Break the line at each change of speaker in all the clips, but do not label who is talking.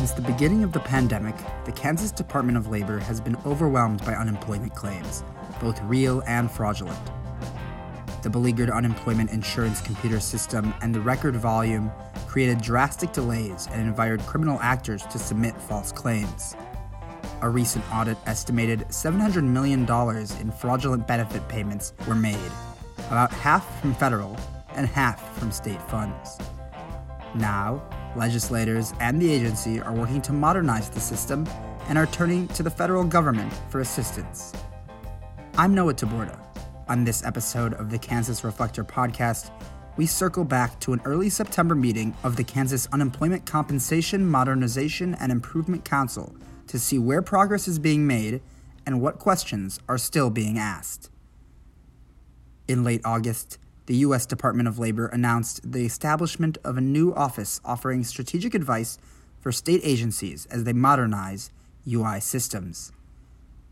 Since the beginning of the pandemic, the Kansas Department of Labor has been overwhelmed by unemployment claims, both real and fraudulent. The beleaguered unemployment insurance computer system and the record volume created drastic delays and invited criminal actors to submit false claims. A recent audit estimated $700 million in fraudulent benefit payments were made, about half from federal and half from state funds. Now, legislators and the agency are working to modernize the system and are turning to the federal government for assistance. I'm Noah Taborda. On this episode of the Kansas Reflector podcast, we circle back to an early September meeting of the Kansas Unemployment Compensation Modernization and Improvement Council to see where progress is being made and what questions are still being asked. In late August, the U.S. Department of Labor announced the establishment of a new office offering strategic advice for state agencies as they modernize UI systems.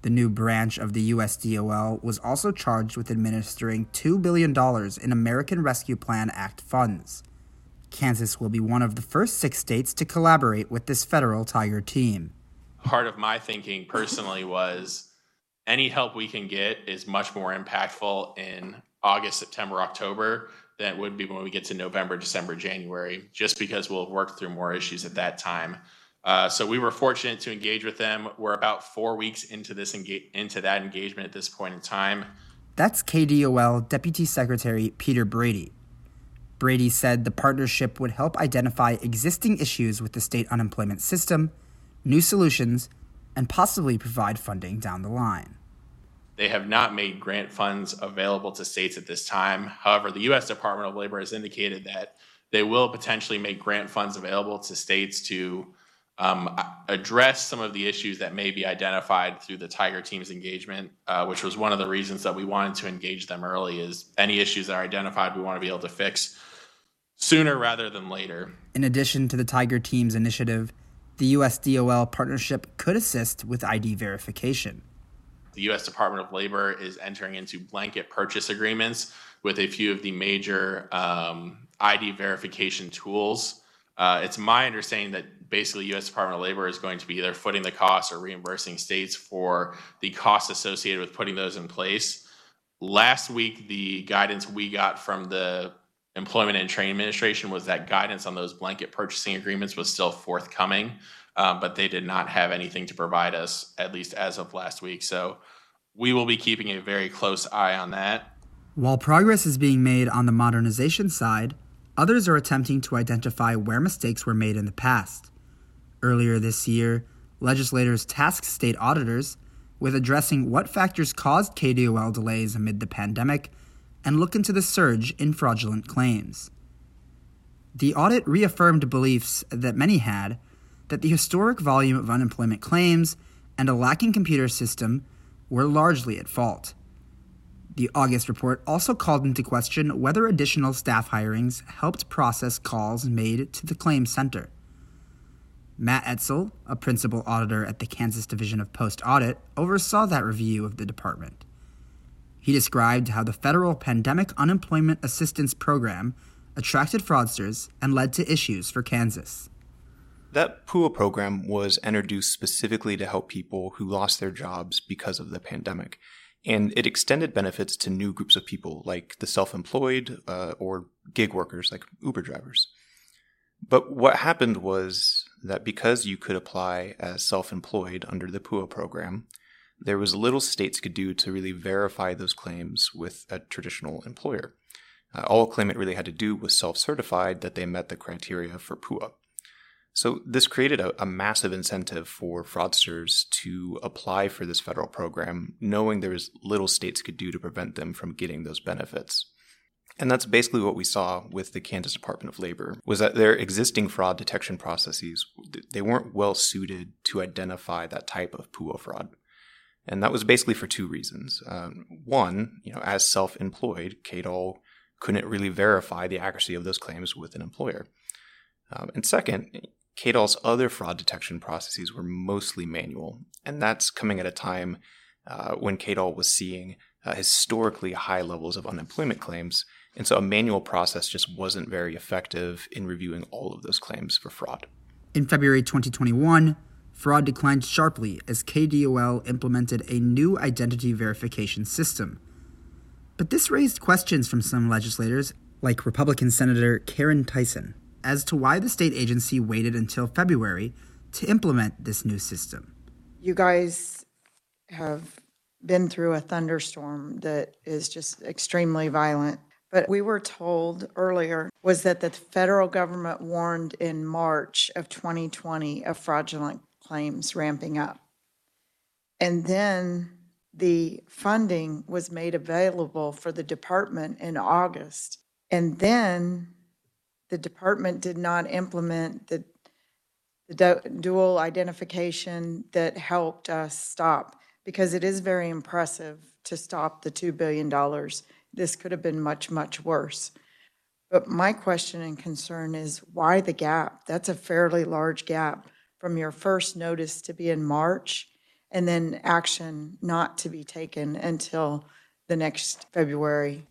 The new branch of the USDOL was also charged with administering $2 billion in American Rescue Plan Act funds. Kansas will be one of the first six states to collaborate with this federal Tiger team.
Part of my thinking personally was any help we can get is much more impactful in August, September, October than it would be when we get to November, December, January, just because we'll have worked through more issues at that time. Uh, so we were fortunate to engage with them. We're about four weeks into this engage- into that engagement at this point in time.
That's KDOL Deputy Secretary Peter Brady. Brady said the partnership would help identify existing issues with the state unemployment system, new solutions, and possibly provide funding down the line.
They have not made grant funds available to states at this time. However, the U.S. Department of Labor has indicated that they will potentially make grant funds available to states to um, address some of the issues that may be identified through the Tiger Team's engagement, uh, which was one of the reasons that we wanted to engage them early. Is any issues that are identified, we want to be able to fix sooner rather than later.
In addition to the Tiger Team's initiative, the USDOL partnership could assist with ID verification
the U.S. Department of Labor is entering into blanket purchase agreements with a few of the major um, ID verification tools. Uh, it's my understanding that basically U.S. Department of Labor is going to be either footing the costs or reimbursing states for the costs associated with putting those in place. Last week, the guidance we got from the Employment and Training Administration was that guidance on those blanket purchasing agreements was still forthcoming um, but they did not have anything to provide us, at least as of last week. So we will be keeping a very close eye on that.
While progress is being made on the modernization side, others are attempting to identify where mistakes were made in the past. Earlier this year, legislators tasked state auditors with addressing what factors caused KDOL delays amid the pandemic and look into the surge in fraudulent claims. The audit reaffirmed beliefs that many had that the historic volume of unemployment claims and a lacking computer system were largely at fault. The August report also called into question whether additional staff hirings helped process calls made to the claims center. Matt Etzel, a principal auditor at the Kansas Division of Post Audit, oversaw that review of the department. He described how the federal Pandemic Unemployment Assistance Program attracted fraudsters and led to issues for Kansas.
That PUA program was introduced specifically to help people who lost their jobs because of the pandemic. And it extended benefits to new groups of people, like the self employed uh, or gig workers, like Uber drivers. But what happened was that because you could apply as self employed under the PUA program, there was little states could do to really verify those claims with a traditional employer. Uh, all a claimant really had to do was self certified that they met the criteria for PUA. So this created a, a, massive incentive for fraudsters to apply for this federal program, knowing there was little states could do to prevent them from getting those benefits. And that's basically what we saw with the Kansas Department of Labor was that their existing fraud detection processes they weren't well suited to identify that type of PUA fraud. And that was basically for two reasons. Um, one, you know, as self-employed, KDOL couldn't really verify the accuracy of those claims with an employer. Um, and second, KDOL's other fraud detection processes were mostly manual, and that's coming at a time uh, when KDOL was seeing uh, historically high levels of unemployment claims, and so a manual process just wasn't very effective in reviewing all of those claims for fraud.
In February 2021, fraud declined sharply as KDOL implemented a new identity verification system. But this raised questions from some legislators, like Republican Senator Caryn Tyson, as to why the state agency waited until February to implement this new system.
You guys have been through a thunderstorm that is just extremely violent. But we were told earlier was that the federal government warned in March of 2020 of fraudulent claims ramping up. And then the funding was made available for the department in August. And then the department did not implement the, the dual identification that helped us stop because it is very impressive to stop the $2 billion this could have been much, much worse. But my question and concern is why the gap? That's a fairly large gap from your first notice to be in March and then action not to be taken until the next February.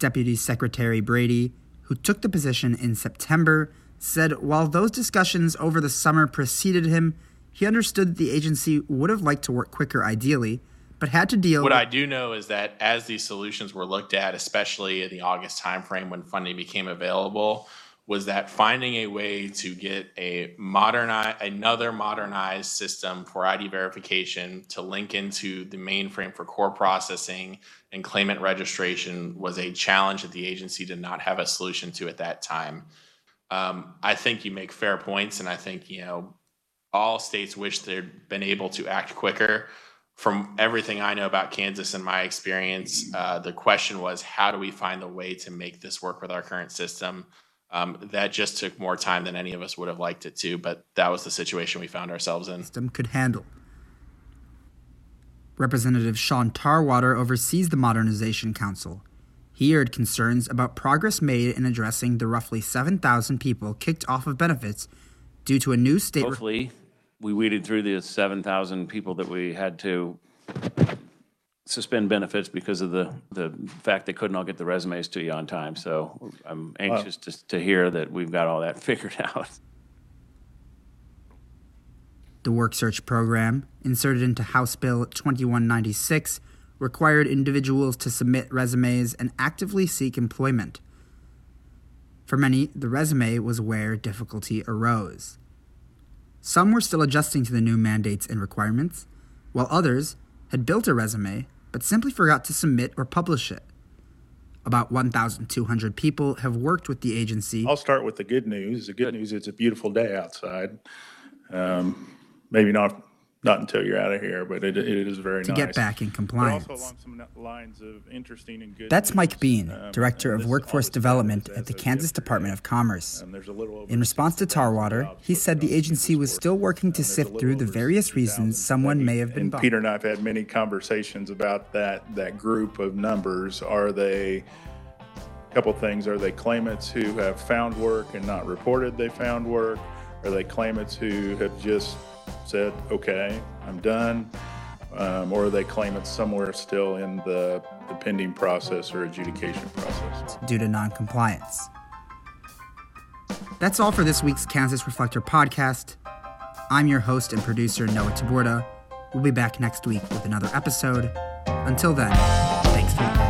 Deputy Secretary Brady, who took the position in September, said while those discussions over the summer preceded him, he understood that the agency would have liked to work quicker ideally, but had to deal.
What with- I do know is that as these solutions were looked at, especially in the August timeframe when funding became available, was that finding a way to get a modernize another modernized system for ID verification to link into the mainframe for core processing and claimant registration was a challenge that the agency did not have a solution to at that time. Um, I think you make fair points, and I think you know all states wish they'd been able to act quicker from everything I know about Kansas and my experience, uh, the question was how do we find a way to make this work with our current system? Um, that just took more time than any of us would have liked it to, but that was the situation we found ourselves in.
System could handle. Representative Sean Tarwater oversees the Modernization Council. He heard concerns about progress made in addressing the roughly 7,000 people kicked off of benefits due to a new state.
Hopefully, we weeded through the 7,000 people that we had to suspend benefits because of the, the fact they couldn't all get the resumes to you on time. So I'm anxious to, to hear that we've got all that figured out.
The work search program, inserted into House Bill 2196, required individuals to submit resumes and actively seek employment. For many, the resume was where difficulty arose. Some were still adjusting to the new mandates and requirements, while others had built a resume but simply forgot to submit or publish it. About 1,200 people have worked with the agency.
I'll start with the good news. The good news is it's a beautiful day outside. Um, maybe not not until you're out of here, but it, it is very
to
nice.
get back in compliance.
Also along some lines of interesting and good
That's. Mike Beene,
Um,
Director of Workforce Development at the Kansas. Department of Commerce.
Um, there's a little over
In response to Tarwater, he said the agency was still working to
Um,
sift through the various reasons someone may have been
And. Peter and I have had many conversations about that that group of numbers. Are they a couple things? Are they claimants who have found work and not reported they found work? Are they claimants who have just said, "Okay, I'm done"? Um, or they claim it's somewhere still in the, the pending process or adjudication process?
due to noncompliance. That's all for this week's Kansas Reflector podcast. I'm your host and producer, Noah Taborda. We'll be back next week with another episode. Until then, thanks for listening.